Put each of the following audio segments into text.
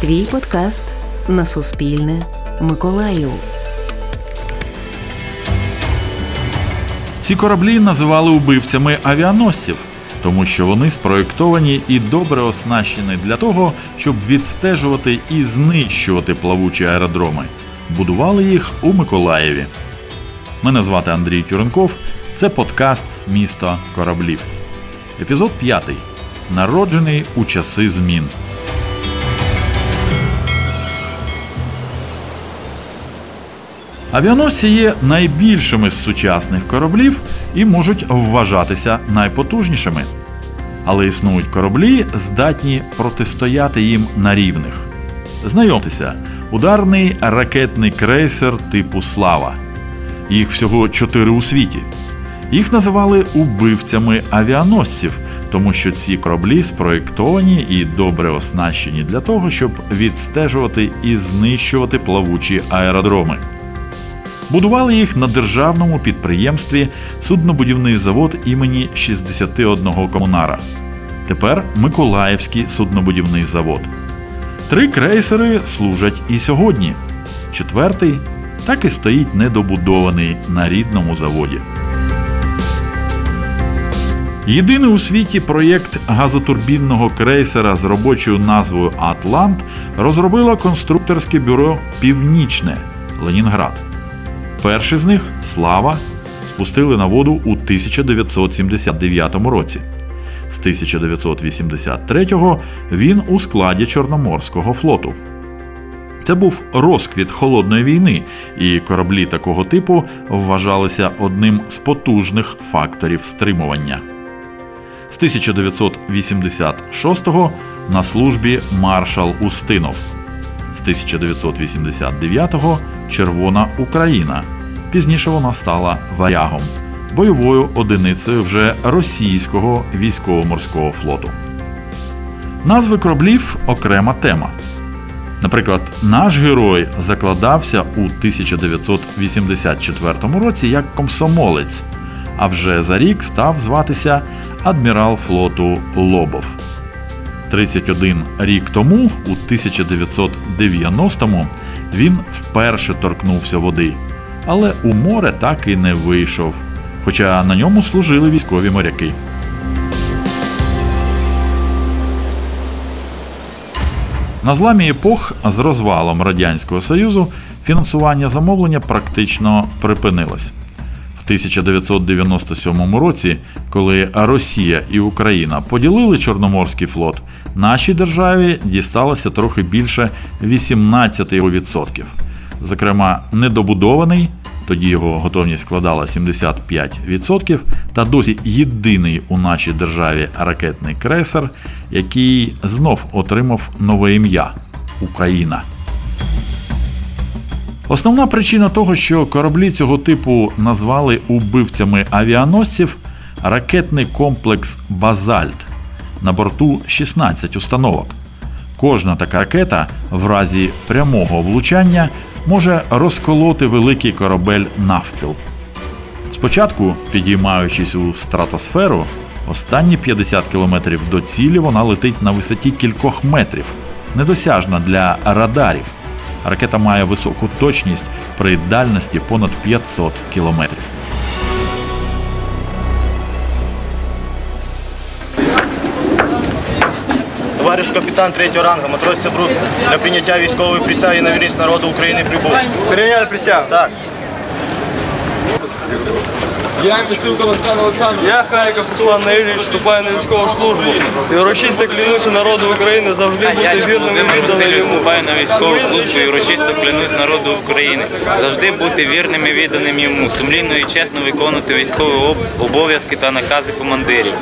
Твій подкаст на Суспільне. Миколаїв. Ці кораблі називали убивцями авіаносців, тому що вони спроєктовані і добре оснащені для того, щоб відстежувати і знищувати плавучі аеродроми. Будували їх у Миколаєві. Мене звати Андрій Кюренков. Це подкаст Місто кораблів. Епізод 5. Народжений у часи змін. Авіаносці є найбільшими з сучасних кораблів і можуть вважатися найпотужнішими. Але існують кораблі, здатні протистояти їм на рівних. Знайомтеся, ударний ракетний крейсер типу Слава. Їх всього чотири у світі. Їх називали убивцями авіаносців, тому що ці кораблі спроєктовані і добре оснащені для того, щоб відстежувати і знищувати плавучі аеродроми. Будували їх на державному підприємстві суднобудівний завод імені 61 комунара. Тепер Миколаївський суднобудівний завод. Три крейсери служать і сьогодні. Четвертий так і стоїть недобудований на рідному заводі. Єдиний у світі проєкт газотурбінного крейсера з робочою назвою Атлант розробило конструкторське бюро Північне Ленінград. Перший з них Слава спустили на воду у 1979 році. З 1983-го він у складі Чорноморського флоту. Це був розквіт холодної війни, і кораблі такого типу вважалися одним з потужних факторів стримування. З 1986-го на службі маршал Устинов. З 1989-го Червона Україна. Пізніше вона стала варягом, бойовою одиницею вже російського військово-морського флоту. Назви кораблів окрема тема. Наприклад, наш герой закладався у 1984 році як комсомолець, а вже за рік став зватися адмірал флоту Лобов. 31 рік тому, у 1990-му, він вперше торкнувся води, але у море так і не вийшов, хоча на ньому служили військові моряки. На зламі епох з розвалом Радянського Союзу фінансування замовлення практично припинилось. В 1997 році, коли Росія і Україна поділили Чорноморський флот, нашій державі дісталося трохи більше 18%. Зокрема, недобудований, тоді його готовність складала 75%, та досі єдиний у нашій державі ракетний крейсер, який знов отримав нове ім'я Україна. Основна причина того, що кораблі цього типу назвали убивцями авіаносців ракетний комплекс Базальт. На борту 16 установок. Кожна така ракета в разі прямого влучання може розколоти великий корабель навпіл. Спочатку, підіймаючись у стратосферу, останні 50 кілометрів до цілі вона летить на висоті кількох метрів, недосяжна для радарів. Ракета має високу точність при дальності понад 500 кілометрів. Товариш капітан третього рангу, матрос Сябрук, для прийняття військової присяги на вірність народу України прибув. Прийняли присягу. Так. Я Місюк Олександр Олександрович. Я Хайков Руслан Наїльович, вступаю на військову службу. І урочисто клянуся народу України завжди бути вірним і відданим йому. вступаю на військову службу і урочисто клянусь народу України. Завжди бути вірним і відданим йому, сумлінно і чесно виконувати військові обов'язки та накази командирів.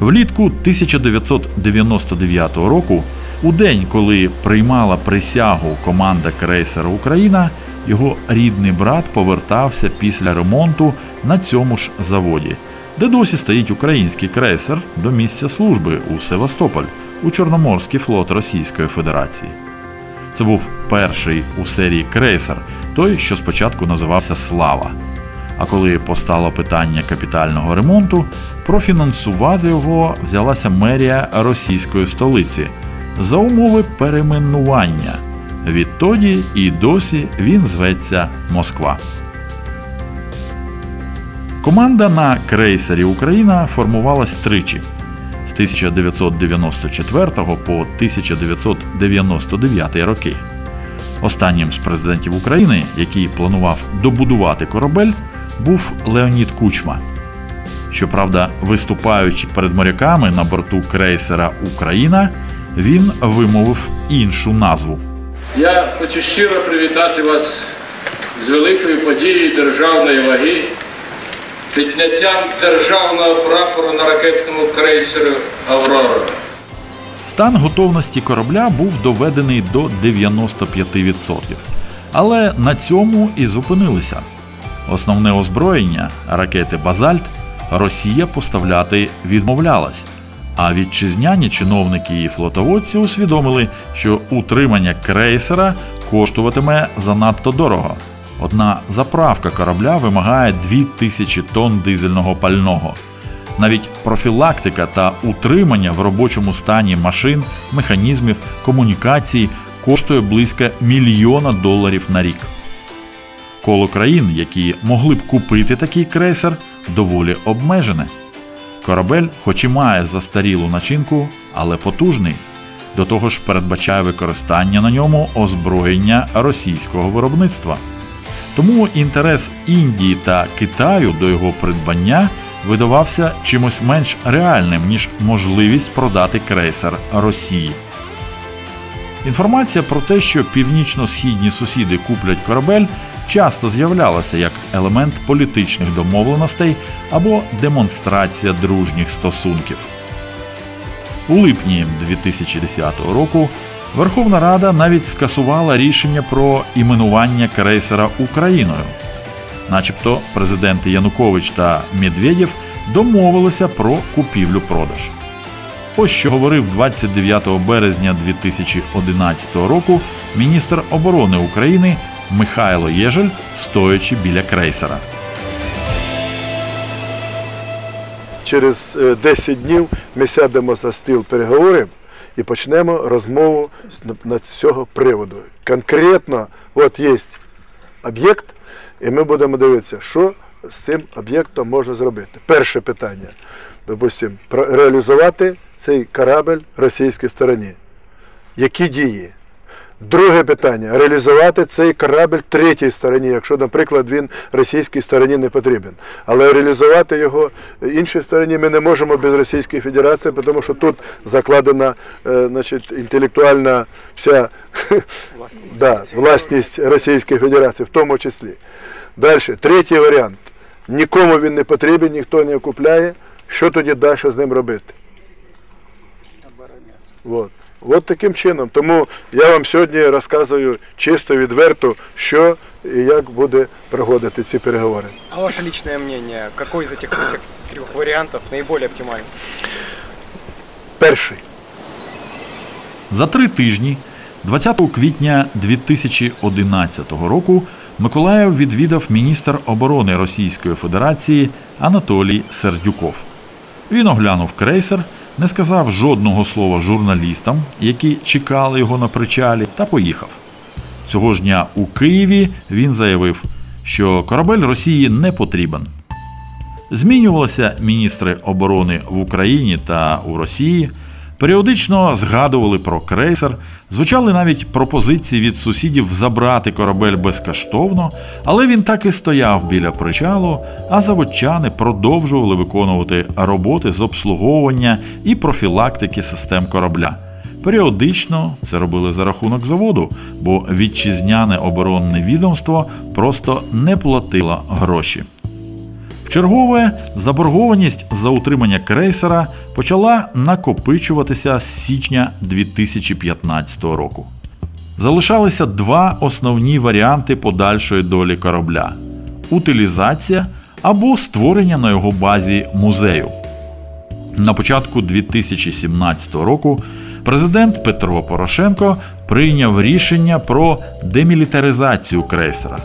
Влітку 1999 року, у день, коли приймала присягу команда крейсера Україна, його рідний брат повертався після ремонту на цьому ж заводі, де досі стоїть український крейсер до місця служби у Севастополь у Чорноморський флот Російської Федерації. Це був перший у серії крейсер, той, що спочатку називався Слава. А коли постало питання капітального ремонту, профінансувати його взялася мерія російської столиці, за умови перейменування. Відтоді і досі він зветься Москва. Команда на крейсері Україна формувалась тричі з 1994 по 1999 роки. Останнім з президентів України, який планував добудувати корабель, був Леонід Кучма. Щоправда, виступаючи перед моряками на борту крейсера Україна, він вимовив іншу назву. Я хочу щиро привітати вас з великою подією державної ваги, підняттям державного прапору на ракетному крейсері Аврора. Стан готовності корабля був доведений до 95%. Але на цьому і зупинилися. Основне озброєння ракети Базальт Росія поставляти відмовлялась. А вітчизняні чиновники і флотоводці усвідомили, що утримання крейсера коштуватиме занадто дорого. Одна заправка корабля вимагає 2000 тонн дизельного пального. Навіть профілактика та утримання в робочому стані машин, механізмів, комунікацій коштує близько мільйона доларів на рік. Коло країн, які могли б купити такий крейсер, доволі обмежене. Корабель, хоч і має застарілу начинку, але потужний. До того ж, передбачає використання на ньому озброєння російського виробництва. Тому інтерес Індії та Китаю до його придбання видавався чимось менш реальним, ніж можливість продати крейсер Росії. Інформація про те, що північно-східні сусіди куплять корабель, часто з'являлася як елемент політичних домовленостей або демонстрація дружніх стосунків. У липні 2010 року Верховна Рада навіть скасувала рішення про іменування крейсера Україною. Начебто президенти Янукович та Медведєв домовилися про купівлю-продаж. Ось що говорив 29 березня 2011 року міністр оборони України Михайло Єжель, стоячи біля крейсера. Через е, 10 днів ми сядемо за стіл переговорів і почнемо розмову на цього приводу. Конкретно, от є об'єкт, і ми будемо дивитися, що з цим об'єктом можна зробити. Перше питання, допустимо, про- реалізувати цей корабель російській стороні. Які дії? Друге питання реалізувати цей корабель третій стороні, якщо, наприклад, він російській стороні не потрібен. Але реалізувати його іншій стороні ми не можемо без Російської Федерації, тому що тут закладена е, значить, інтелектуальна вся да, власність Російської Федерації, в тому числі. Далі, третій варіант. Нікому він не потрібен, ніхто не купляє. Що тоді далі з ним робити? Вот. От таким чином. Тому я вам сьогодні розказую чисто, відверто, що і як буде проходити ці переговори. А ваше личное мнение, какой из этих, этих трех вариантов наиболее оптимальный? Перший. За три тижні, 20 квітня 2011 року, Миколаїв відвідав міністр оборони Російської Федерації Анатолій Сердюков. Він оглянув крейсер, не сказав жодного слова журналістам, які чекали його на причалі, та поїхав. Цього ж дня у Києві він заявив, що корабель Росії не потрібен. Змінювалися міністри оборони в Україні та у Росії, періодично згадували про крейсер, звучали навіть пропозиції від сусідів забрати корабель безкоштовно, але він так і стояв біля причалу, а заводчани продовжували виконувати роботи з обслуговування і профілактики систем корабля. Періодично це робили за рахунок заводу, бо вітчизняне оборонне відомство просто не платило гроші. Вчергове заборгованість за утримання крейсера почала накопичуватися з січня 2015 року. Залишалися два основні варіанти подальшої долі корабля: утилізація або створення на його базі музею. На початку 2017 року президент Петро Порошенко прийняв рішення про демілітаризацію крейсера.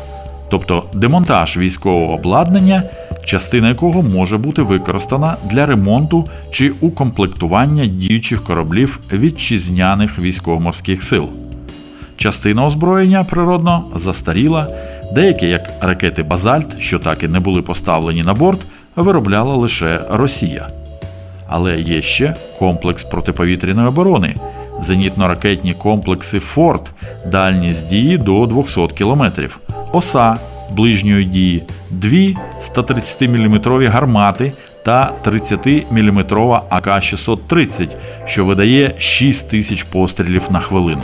Тобто демонтаж військового обладнання, частина якого може бути використана для ремонту чи укомплектування діючих кораблів вітчизняних військово-морських сил. Частина озброєння природно застаріла, деякі, як ракети Базальт, що так і не були поставлені на борт, виробляла лише Росія. Але є ще комплекс протиповітряної оборони, зенітно-ракетні комплекси Форт, дальність дії до 200 км, оса ближньої дії, дві 130-мм гармати та 30-мм АК-630, що видає 6 тисяч пострілів на хвилину,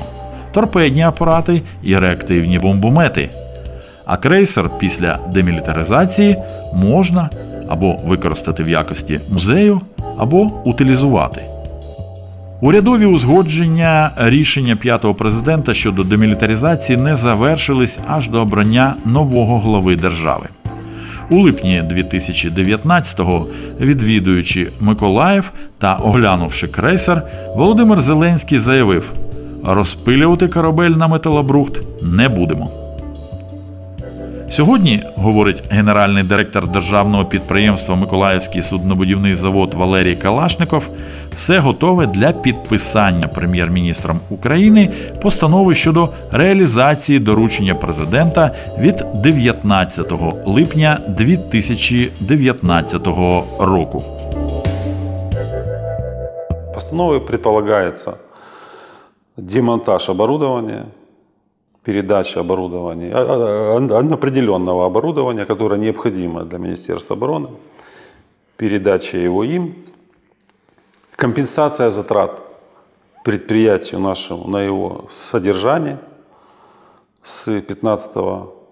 торпедні апарати і реактивні бомбомети. А крейсер після демілітаризації можна або використати в якості музею, або утилізувати. Урядові узгодження рішення п'ятого президента щодо демілітаризації не завершились аж до обрання нового глави держави. У липні 2019-го, відвідуючи Миколаїв та оглянувши крейсер, Володимир Зеленський заявив: розпилювати корабель на металобрухт не будемо. Сьогодні, говорить генеральний директор державного підприємства Миколаївський суднобудівний завод Валерій Калашников, все готове для підписання прем'єр-міністром України постанови щодо реалізації доручення президента від 19 липня 2019 року. Постановой предполагается демонтаж оборудования, передача оборудования, а, а, определенного оборудования, которое необходимо для Министерства обороны, передача его им, компенсация затрат предприятию нашему на его содержание с 2015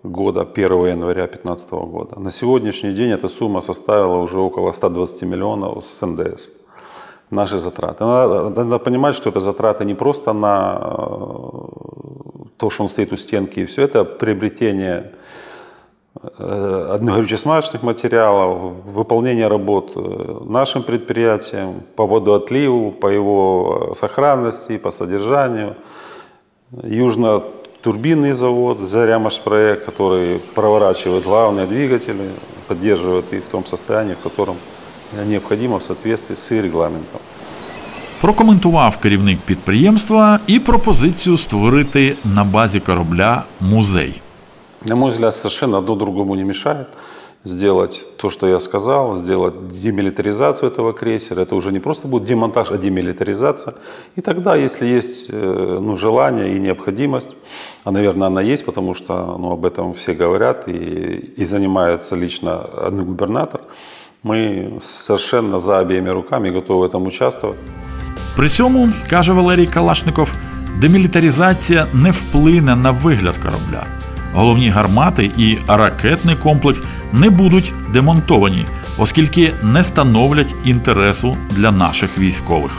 года, 1 января 2015 года. На сегодняшний день эта сумма составила уже около 120 миллионов с НДС. Наши затраты. Надо, надо понимать, что это затраты не просто на то, что он стоит у стенки, и все это приобретение э, горюче-смазочных материалов, выполнение работ э, нашим предприятием по водооотливу, по его сохранности, по содержанию. Южно-турбинный завод «Зарямаш-проект», который проворачивает главные двигатели, поддерживает их в том состоянии, в котором необходимо в соответствии с регламентом Прокоментував керівник підприємства і пропозицію створити на базі корабля музей. На мой взгляд, совершенно одно другому не мешает сделать то, что я сказал, сделать демилитаризацию этого крейсера. Это уже не просто будет демонтаж, а демилитаризация. И тогда, если есть э, ну, желание и необходимость, а, наверное, она есть, потому что ну, об этом все говорят и, и занимается лично один губернатор, мы совершенно за обеими руками готовы в этом участвовать. При цьому, каже Валерій Калашников, демілітаризація не вплине на вигляд корабля. Головні гармати і ракетний комплекс не будуть демонтовані, оскільки не становлять інтересу для наших військових.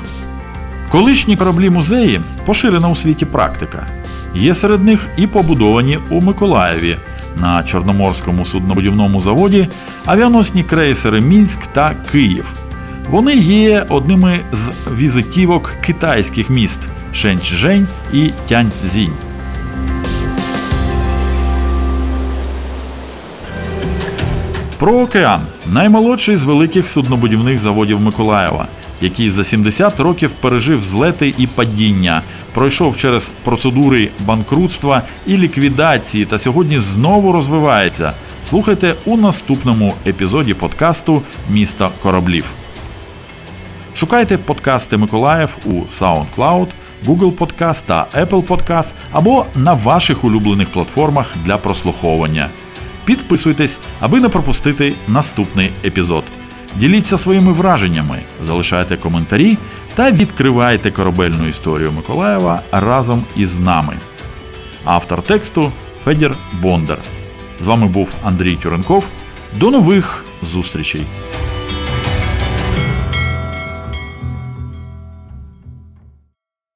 Колишні кораблі музеї поширена у світі практика. Є серед них і побудовані у Миколаєві на Чорноморському суднобудівному заводі авіаносні крейсери Мінськ та Київ. Вони є одними з візитівок китайських міст Шенчжень і Тяньцзінь. Про океан наймолодший з великих суднобудівних заводів Миколаєва, який за 70 років пережив злети і падіння, пройшов через процедури банкрутства і ліквідації та сьогодні знову розвивається. Слухайте у наступному епізоді подкасту Місто кораблів. Шукайте подкасти Миколаїв у SoundCloud, Google Podcast та Apple Podcast або на ваших улюблених платформах для прослуховування. Підписуйтесь, аби не пропустити наступний епізод. Діліться своїми враженнями, залишайте коментарі та відкривайте корабельну історію Миколаєва разом із нами. Автор тексту Федір Бондар. З вами був Андрій Тюренков. До нових зустрічей!